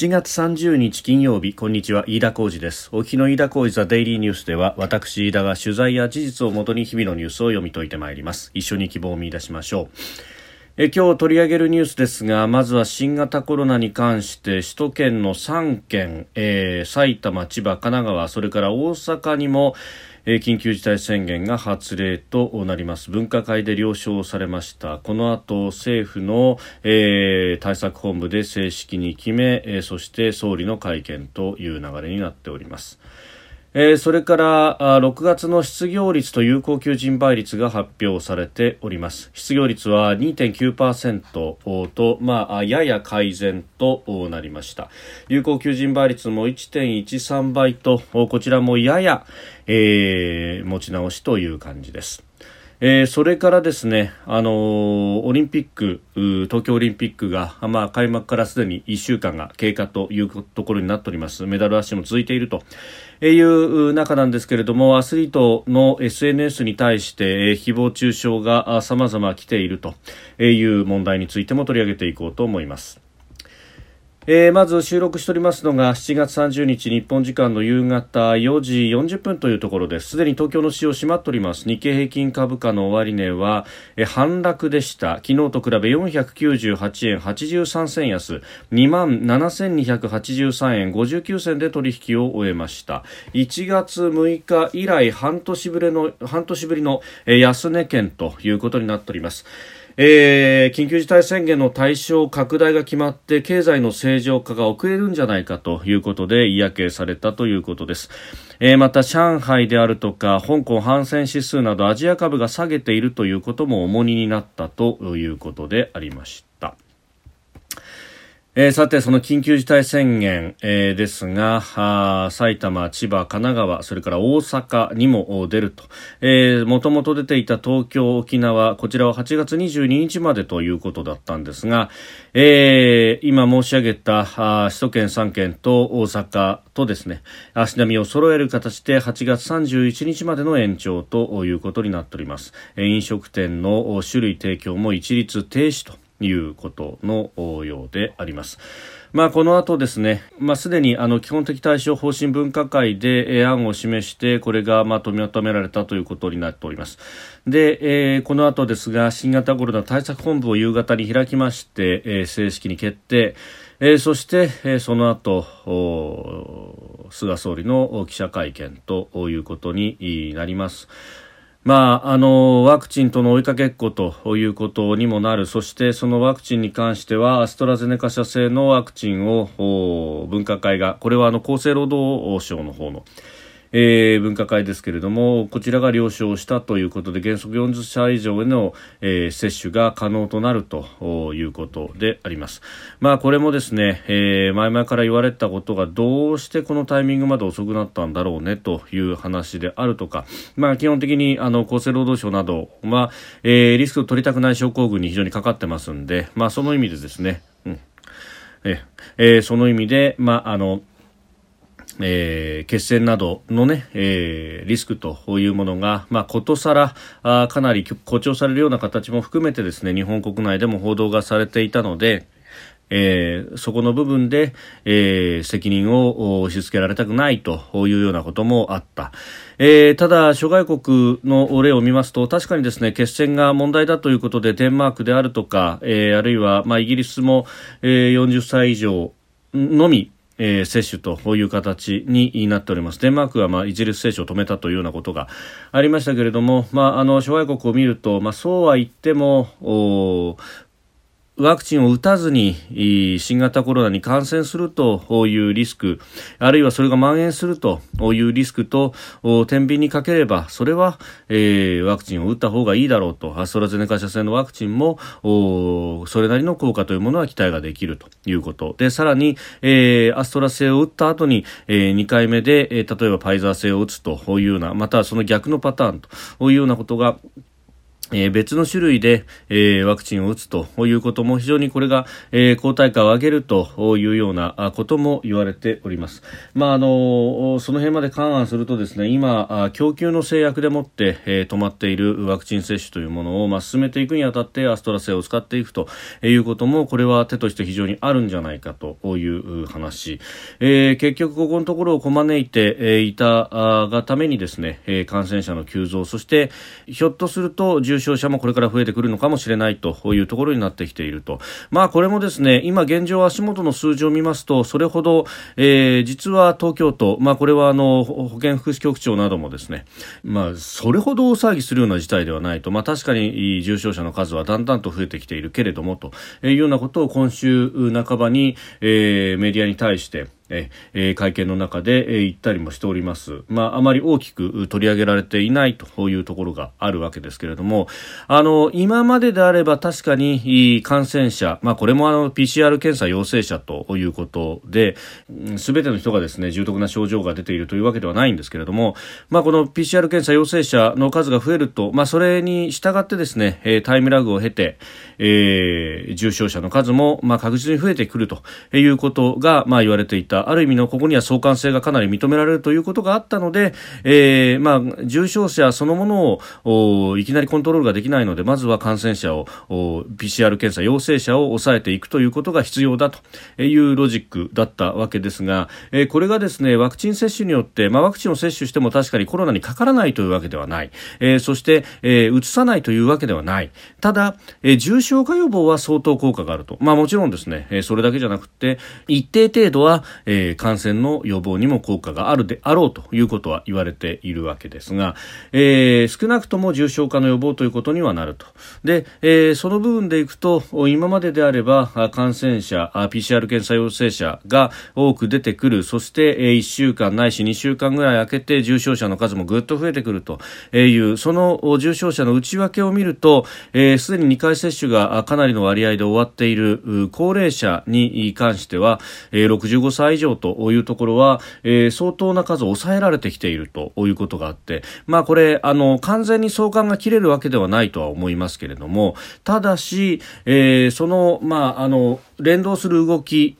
7月30日金曜日こんにちは飯田浩二です。お日の飯田浩二ザデイリーニュースでは私飯田が取材や事実をもとに日々のニュースを読み解いてまいります。一緒に希望を見出しましょう。え今日取り上げるニュースですがまずは新型コロナに関して首都圏の3県、えー、埼玉、千葉、神奈川それから大阪にもえ緊急事態宣言が発令となります分科会で了承されましたこの後政府の、えー、対策本部で正式に決め、えー、そして総理の会見という流れになっております。えー、それから6月の失業率と有効求人倍率が発表されております。失業率は2.9%と、まあ、やや改善となりました。有効求人倍率も1.13倍とこちらもやや、えー、持ち直しという感じです。えー、それからですね、あのー、オリンピック、東京オリンピックが、まあ、開幕からすでに1週間が経過というところになっております。メダルラッシュも続いていると。いう中なんですけれども、アスリートの SNS に対して、えー、誹謗中傷が様々来ているという問題についても取り上げていこうと思います。えー、まず収録しておりますのが7月30日日本時間の夕方4時40分というところです。すでに東京の市場閉まっております。日経平均株価の終値は、えー、反落でした。昨日と比べ498円83銭安。2万7283円59銭で取引を終えました。1月6日以来半年ぶりの半年ぶりの、えー、安値圏ということになっております。えー、緊急事態宣言の対象拡大が決まって経済の正常化が遅れるんじゃないかということで嫌気されたということです、えー、また上海であるとか香港反戦指数などアジア株が下げているということも重荷になったということでありました。えー、さて、その緊急事態宣言、えー、ですが、埼玉、千葉、神奈川、それから大阪にも出ると。えー、もともと出ていた東京、沖縄、こちらは8月22日までということだったんですが、えー、今申し上げた首都圏3県と大阪とですね、足並みを揃える形で8月31日までの延長ということになっております。飲食店の種類提供も一律停止と。いうことのようであります。まあ、この後ですね、まあ、すでにあの基本的対処方針分科会で、案を示して、これがまとめまとめられたということになっております。で、えー、この後ですが、新型コロナ対策本部を夕方に開きまして、えー、正式に決定、えー、そして、えー、その後、菅総理の記者会見ということになります。まあ、あのワクチンとの追いかけっこということにもなる。そしてそのワクチンに関してはアストラゼネカ社製のワクチンを分科会がこれはあの厚生労働省の方のえー、分科会ですけれどもこちらが了承したということで原則40歳以上への、えー、接種が可能となるということであります。まあこれもですね、えー、前々から言われたことがどうしてこのタイミングまで遅くなったんだろうねという話であるとか、まあ基本的にあの厚生労働省などは、えー、リスクを取りたくない症候群に非常にかかってますんで、まあその意味でですね、うんえー、その意味で、まああのえー、血栓などのね、えー、リスクというものが、まあ、ことさらあかなり誇張されるような形も含めてですね、日本国内でも報道がされていたので、えー、そこの部分で、えー、責任を押し付けられたくないというようなこともあった。えー、ただ、諸外国の例を見ますと、確かにですね、血栓が問題だということで、デンマークであるとか、え、あるいは、まあ、イギリスも、え、40歳以上のみ、えー、接種という形になっております。デンマークは、まあ、一律接種を止めたというようなことがありましたけれども、まあ、あの、諸外国を見ると、まあ、そうは言っても、ワクチンを打たずに新型コロナに感染するというリスク、あるいはそれが蔓延するというリスクと天秤にかければ、それは、えー、ワクチンを打った方がいいだろうと、アストラゼネカ社製のワクチンもそれなりの効果というものは期待ができるということ。で、さらに、えー、アストラ製を打った後に、えー、2回目で、例えばファイザー製を打つというような、またその逆のパターンというようなことがえー、別の種類で、えー、ワクチンを打つということも非常にこれが、えー、抗体価を上げるというようなことも言われております。まあ、あのその辺まで勘案するとですね今供給の制約でもって、え、止まっているワクチン接種というものを、まあ、進めていくにあたってアストラ製を使っていくということもこれは手として非常にあるんじゃないかという話、え、結局ここのところをこまねいていたがためにですね感染者の急増そしてひょっとすると重症者もこれから増えてくるのかもしれないというところになってきていると。まあこれもですね、今現状足元の数字を見ますと、それほど、えー、実は東京都、まあこれはあの、保健福祉局長などもですね、まあそれほど大騒ぎするような事態ではないと、まあ確かに重症者の数はだんだんと増えてきているけれども、というようなことを今週半ばに、えー、メディアに対して、えー、会見の中で、えー、言ったりもしております。まあ、あまり大きく取り上げられていないというところがあるわけですけれども、あの、今までであれば確かに感染者、まあ、これもあの、PCR 検査陽性者ということで、すべての人がですね、重篤な症状が出ているというわけではないんですけれども、まあ、この PCR 検査陽性者の数が増えると、まあ、それに従ってですね、タイムラグを経て、えー、重症者の数も、まあ、確実に増えてくるということが、まあ、言われていた。ある意味のここには相関性がかなり認められるということがあったので、えー、まあ、重症者そのものをいきなりコントロールができないので、まずは感染者を、PCR 検査陽性者を抑えていくということが必要だというロジックだったわけですが、えー、これがですね、ワクチン接種によって、まあ、ワクチンを接種しても確かにコロナにかからないというわけではない。えー、そして、えー、移さないというわけではない。ただ、えー、重症化予防は相当効果があると。まあもちろんですね、えー、それだけじゃなくて、一定程度は、感染の予防にも効果があるであろうということは言われているわけですが、えー、少なくとも重症化の予防ということにはなると。で、えー、その部分でいくと、今までであれば、感染者、PCR 検査陽性者が多く出てくる、そして、えー、1週間ないし2週間ぐらい空けて重症者の数もぐっと増えてくるという、その重症者の内訳を見ると、す、えー、で、に2回接種がかなりの割合で終わっている高齢者に関しては、えー、65歳以上上というところは、えー、相当な数を抑えられてきているということがあって、まあこれ、あの、完全に相関が切れるわけではないとは思いますけれども、ただし、えー、その、まあ、あの、連動する動き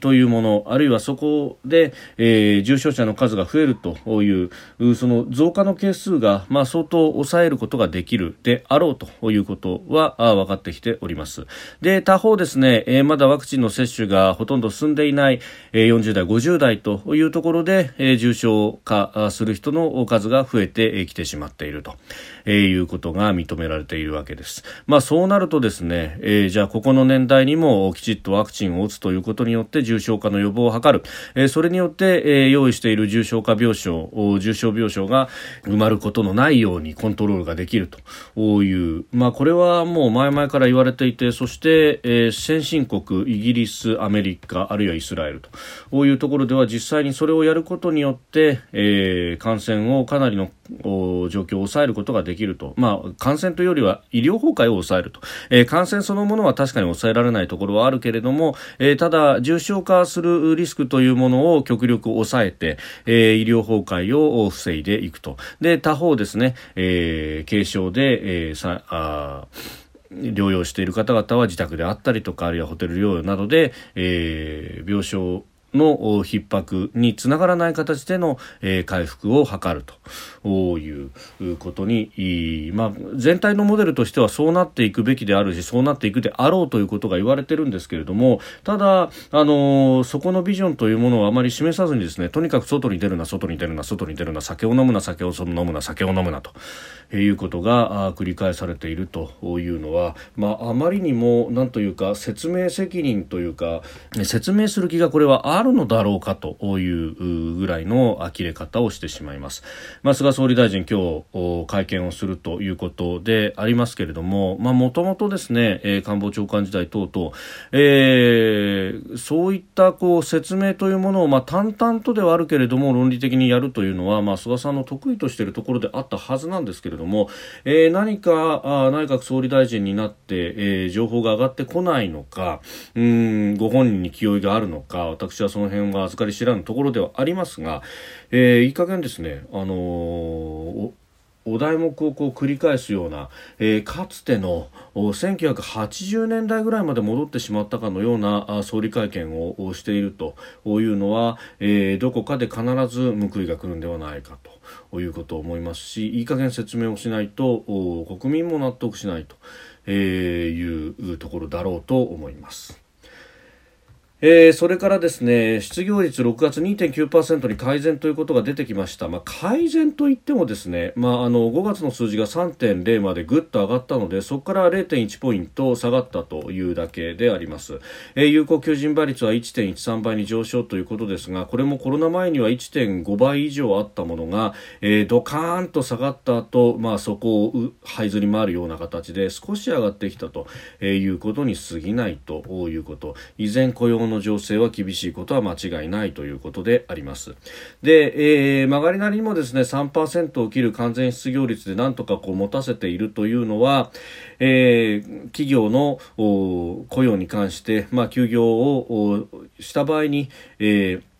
というもの、あるいはそこで、えー、重症者の数が増えるという、その増加の係数が、まあ、相当抑えることができるであろうということは分かってきております。で、他方ですね、えー、まだワクチンの接種がほとんど進んでいない、えー、40代、50代というところで、えー、重症化する人の数が増えてきてしまっていると、えー、いうことが認められているわけです。まあ、そうなるとですね、えー、じゃあここの年代にもきちっとワクチンを打つということによって重症化の予防を図る、えー、それによって、えー、用意している重症化病床、重症病床が埋まることのないようにコントロールができるという、まあ、これはもう前々から言われていて、そして、えー、先進国、イギリス、アメリカ、あるいはイスラエルとこういうところでは実際にそれをやることによって、えー、感染をかなりの状況を抑えることができると。まあ、感染というよりは医療崩壊を抑えると。えー、感染そのものは確かに抑えられないところはあるけれども、えー、ただ、重症化するリスクというものを極力抑えて、えー、医療崩壊を防いでいくと。で、他方ですね、えー、軽症で、えー、さ、あ療養している方々は自宅であったりとか、あるいはホテル療養などで、えー、病床の逼迫につながらない形での、えー、回復を図ると。いうことに、まあ、全体のモデルとしてはそうなっていくべきであるしそうなっていくであろうということが言われてるんですけれどもただ、あの、そこのビジョンというものをあまり示さずにですねとにかく外に出るな外に出るな外に出るな酒を飲むな酒を飲むな酒を飲むなということが繰り返されているというのは、まあ、あまりにもなんというか説明責任というか説明する気がこれはああるのだろうかというぐらいの呆れ方をしてしまいます。まあ、菅総理大臣今日会見をするということでありますけれども、まあ、もともとですね、えー、官房長官時代等々、えー、そういったこう説明というものを、まあ、淡々とではあるけれども論理的にやるというのは、まあ、菅さんの得意としているところであったはずなんですけれども、えー、何かあ内閣総理大臣になって、えー、情報が上がってこないのか、うんご本人に気負いがあるのか、私はその辺は預かり知らぬところではありますが、えー、いい加減ですね、あのーお題目をこう繰り返すような、えー、かつての1980年代ぐらいまで戻ってしまったかのような総理会見をしているというのは、えー、どこかで必ず報いが来るんではないかということを思いますしいい加減説明をしないと国民も納得しないというところだろうと思います。えー、それからですね失業率6月2.9%に改善ということが出てきました、まあ、改善といってもですね、まあ、あの5月の数字が3.0までぐっと上がったのでそこから0.1ポイント下がったというだけであります、えー、有効求人倍率は1.13倍に上昇ということですがこれもコロナ前には1.5倍以上あったものが、えー、ドカーンと下がった後、まあそこを這いずり回るような形で少し上がってきたということに過ぎないということ。依然雇用の情勢は厳しいことは間違いないということであります。で、えー、曲がりなりにもですね、3%を切る完全失業率でなんとかこう持たせているというのは、えー、企業の雇用に関して、まあ、休業をした場合に、えー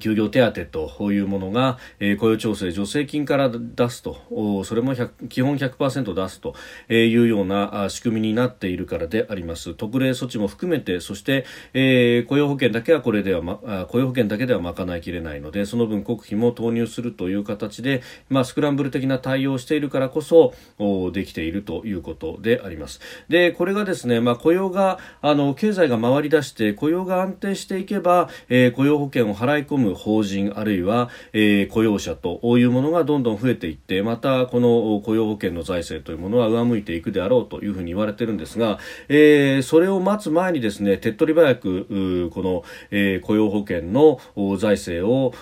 休業手当というものが、えー、雇用調整助成金から出すと、それも基本100%出すというような仕組みになっているからであります。特例措置も含めて、そして、えー、雇用保険だけはこれでは、ま、雇用保険だけでは賄いきれないので、その分国費も投入するという形で、まあ、スクランブル的な対応をしているからこそ、できているということであります。で、これがですね、まあ、雇用が、あの、経済が回り出して、雇用が安定していけば、えー、雇用保険を払い込む法人あるいは、えー、雇用者というものがどんどん増えていってまたこの雇用保険の財政というものは上向いていくであろうというふうに言われているんですが、えー、それを待つ前にですね手っ取り早くこの、えー、雇用保険の財政を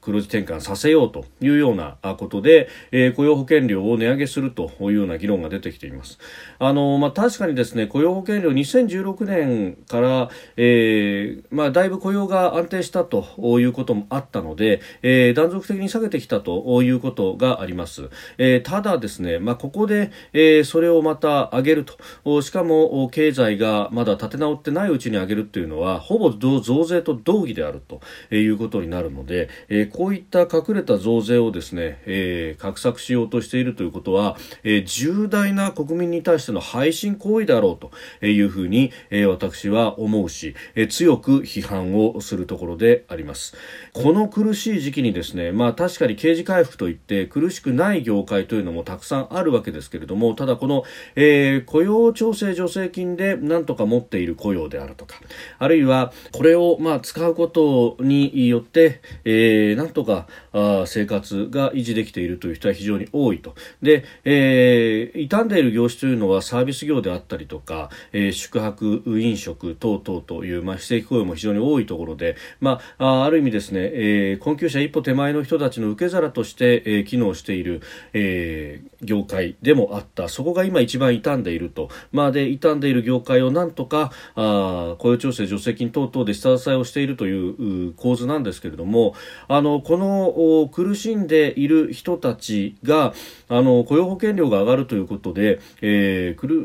黒字転換させようというようなことで、えー、雇用保険料を値上げするというような議論が出てきています。あのまあ、確かにですね雇用保険料2016年から、えーまあ、だいぶ雇用が安定したとということもあったので、えー、断続的に下げてきたということがあります。えー、ただですね、まあ、ここで、えー、それをまた上げると、しかも経済がまだ立て直ってないうちに上げるっていうのは、ほぼ増税と同義であるということになるので、えー、こういった隠れた増税をですね、えー、画策しようとしているということは、えー、重大な国民に対しての配信行為であろうというふうに、えー、私は思うし、えー、強く批判をするところであります。。この苦しい時期にですね、まあ確かに刑事回復といって苦しくない業界というのもたくさんあるわけですけれども、ただこの、えー、雇用調整助成金でなんとか持っている雇用であるとか、あるいはこれをまあ使うことによって、えー、なんとかあ生活が維持できているという人は非常に多いと。で、えー、傷んでいる業種というのはサービス業であったりとか、えー、宿泊、飲食等々という、まあ、非正規雇用も非常に多いところで、まああ、ある意味ですね、えー、困窮者一歩手前の人たちの受け皿として、えー、機能している、えー、業界でもあった。そこが今一番傷んでいると、まあ、で傷んでいる業界をなんとかあ雇用調整助成金等々で下支えをしているという構図なんですけれどもあのこの苦しんでいる人たちがあの雇用保険料が上がるということで、えー、くる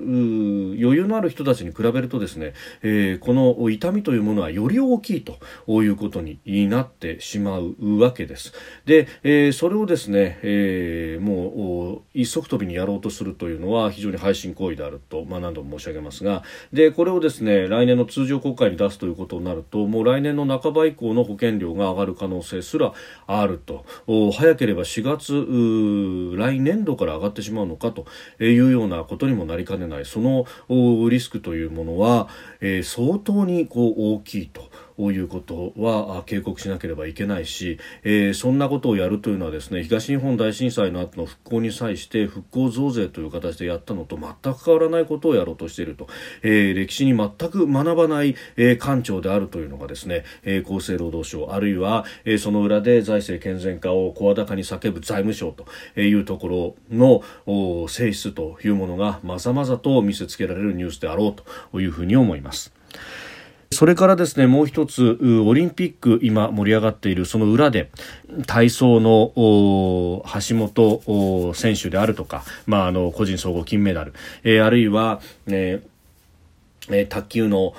余裕のある人たちに比べるとですね、えー、この痛みというものはより大きいということになってしまうわけです。で、えー、それをですね、えー、もう一足飛びにやろうとするというのは非常に配信行為であると、まあ、何度も申し上げますがでこれをですね来年の通常国会に出すということになるともう来年の半ば以降の保険料が上がる可能性すらあると早ければ4月来年度から上がってしまうのかというようなことにもなりかねないそのリスクというものは、えー、相当にこう大きいと。こういうことは警告しなければいけないし、えー、そんなことをやるというのはですね東日本大震災の後の復興に際して復興増税という形でやったのと全く変わらないことをやろうとしていると、えー、歴史に全く学ばない、えー、官庁であるというのがですね、えー、厚生労働省あるいは、えー、その裏で財政健全化を声高に叫ぶ財務省というところの性質というものがまざまざと見せつけられるニュースであろうというふうに思います。それからですね、もう一つ、オリンピック今盛り上がっているその裏で、体操の橋本選手であるとか、まあ、あの、個人総合金メダル、えー、あるいは、えーえ、卓球の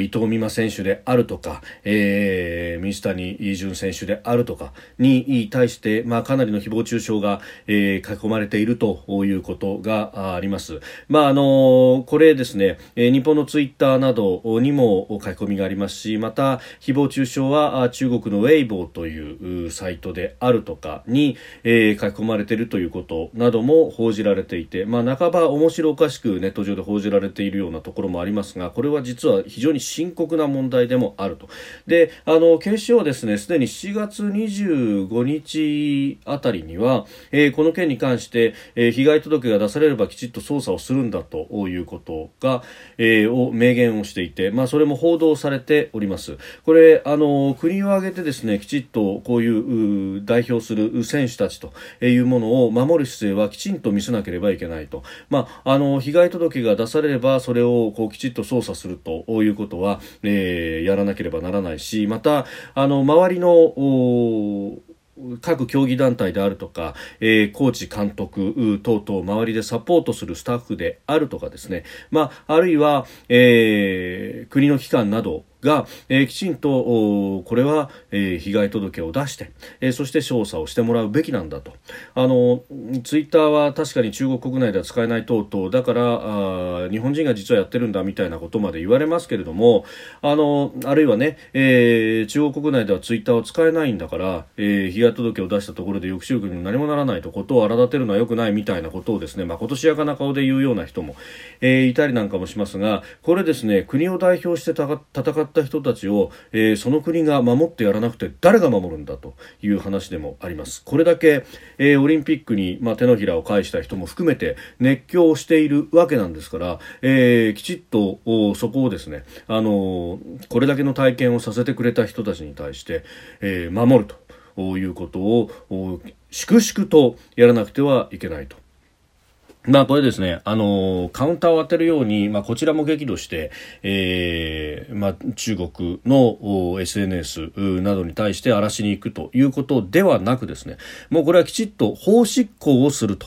伊藤美誠選手であるとか、えー、水谷隼選手であるとかに対して、まあ、かなりの誹謗中傷が、えー、書き込まれているということがあります。まああのこれですね、え、日本のツイッターなどにも書き込みがありますし、また誹謗中傷は中国のウェイボーというサイトであるとかに、えー、書き込まれているということなども報じられていて、まあ、半ば面白おかしくネット上で報じられているようなところもありますますがこれは実は非常に深刻な問題でもあると。であの警視庁はですねすでに7月25日あたりには、えー、この件に関して、えー、被害届が出されればきちっと捜査をするんだということが、えー、を明言をしていて、まあ、それも報道されております。これあの国を挙げてですねきちっとこういう代表する選手たちというものを守る姿勢はきちんと見せなければいけないと、まあ、あの被害届が出されればそれをこうきちっと操作するということは、えー、やらなければならないしまたあの周りの各競技団体であるとか、えー、コーチ、監督等々周りでサポートするスタッフであるとかですね、まあ、あるいは、えー、国の機関などが、えー、きちんとこれは、えー、被害届を出して、えー、そして調査をしてもらうべきなんだと。あのツイッターは確かに中国国内では使えない等々だからあ日本人が実はやってるんだみたいなことまで言われますけれどもあのあるいはね、えー、中国国内ではツイッターは使えないんだから、えー、被害届を出したところで抑止力に何もならないとことを荒立てるのは良くないみたいなことをですねまあ、今年やかな顔で言うような人も、えー、いたりなんかもしますがこれですね国を代表して戦ってった人たちを、えー、その国が守ってやらなくて誰が守るんだという話でもありますこれだけ、えー、オリンピックに、まあ、手のひらを返した人も含めて熱狂しているわけなんですから、えー、きちっとそこをですね、あのこれだけの体験をさせてくれた人たちに対して、え守るということを粛々とやらなくてはいけないと。まあこれですね、あのカウンターを当てるように、まあこちらも激怒して、えー、まあ中国の SNS などに対して荒らしに行くということではなくですね、もうこれはきちっと法執行をすると。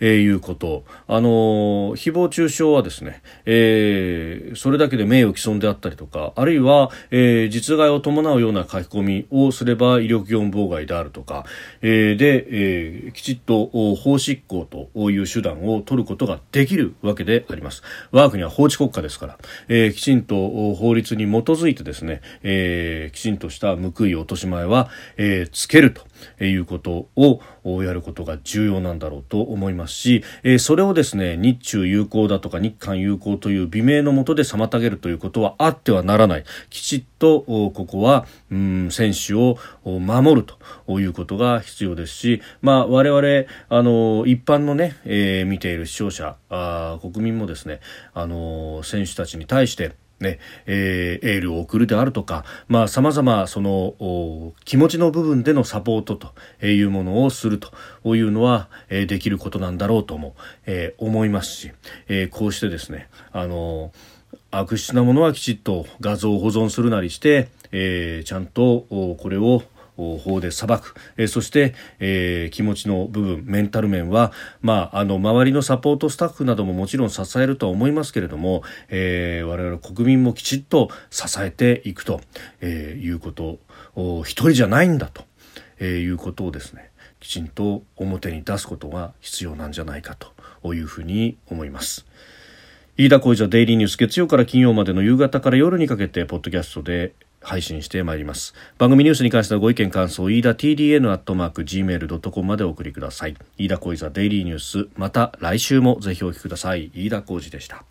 えー、いうこと、あのー、誹謗中傷はですね、えー、それだけで名誉毀損であったりとか、あるいは、えー、実害を伴うような書き込みをすれば威力業務妨害であるとか、えー、で、えー、きちっと法執行という手段を取ることができるわけであります。我が国は法治国家ですから、えー、きちんと法律に基づいてですね、えー、きちんとした報い落とし前は、えー、つけると。いうことをやることが重要なんだろうと思いますし、えそれをですね日中友好だとか日韓友好という美名のもとで妨げるということはあってはならない。きちっとここはうん選手を守るということが必要ですし、まあ、我々あの一般のね、えー、見ている視聴者あ国民もですねあの選手たちに対してね、えー、エールを送るであるとか、まあ、様々、その、気持ちの部分でのサポートというものをするというのは、えー、できることなんだろうとも、えー、思いますし、えー、こうしてですね、あの悪質なものはきちっと画像を保存するなりして、えー、ちゃんとこれを法で裁く、えー、そして、えー、気持ちの部分メンタル面は、まあ、あの周りのサポートスタッフなどももちろん支えるとは思いますけれども、えー、我々国民もきちっと支えていくと、えー、いうこと一人じゃないんだと、えー、いうことをですねきちんと表に出すことが必要なんじゃないかというふうに思います。飯田浩司はデイリーニュース月曜から金曜までの夕方から夜にかけてポッドキャストで配信してまいります。番組ニュースに関してのご意見感想飯田 TDN アットマーク Gmail.com までお送りください。飯田浩司ザデイリーニュースまた来週もぜひお聞きください。飯田浩二でした。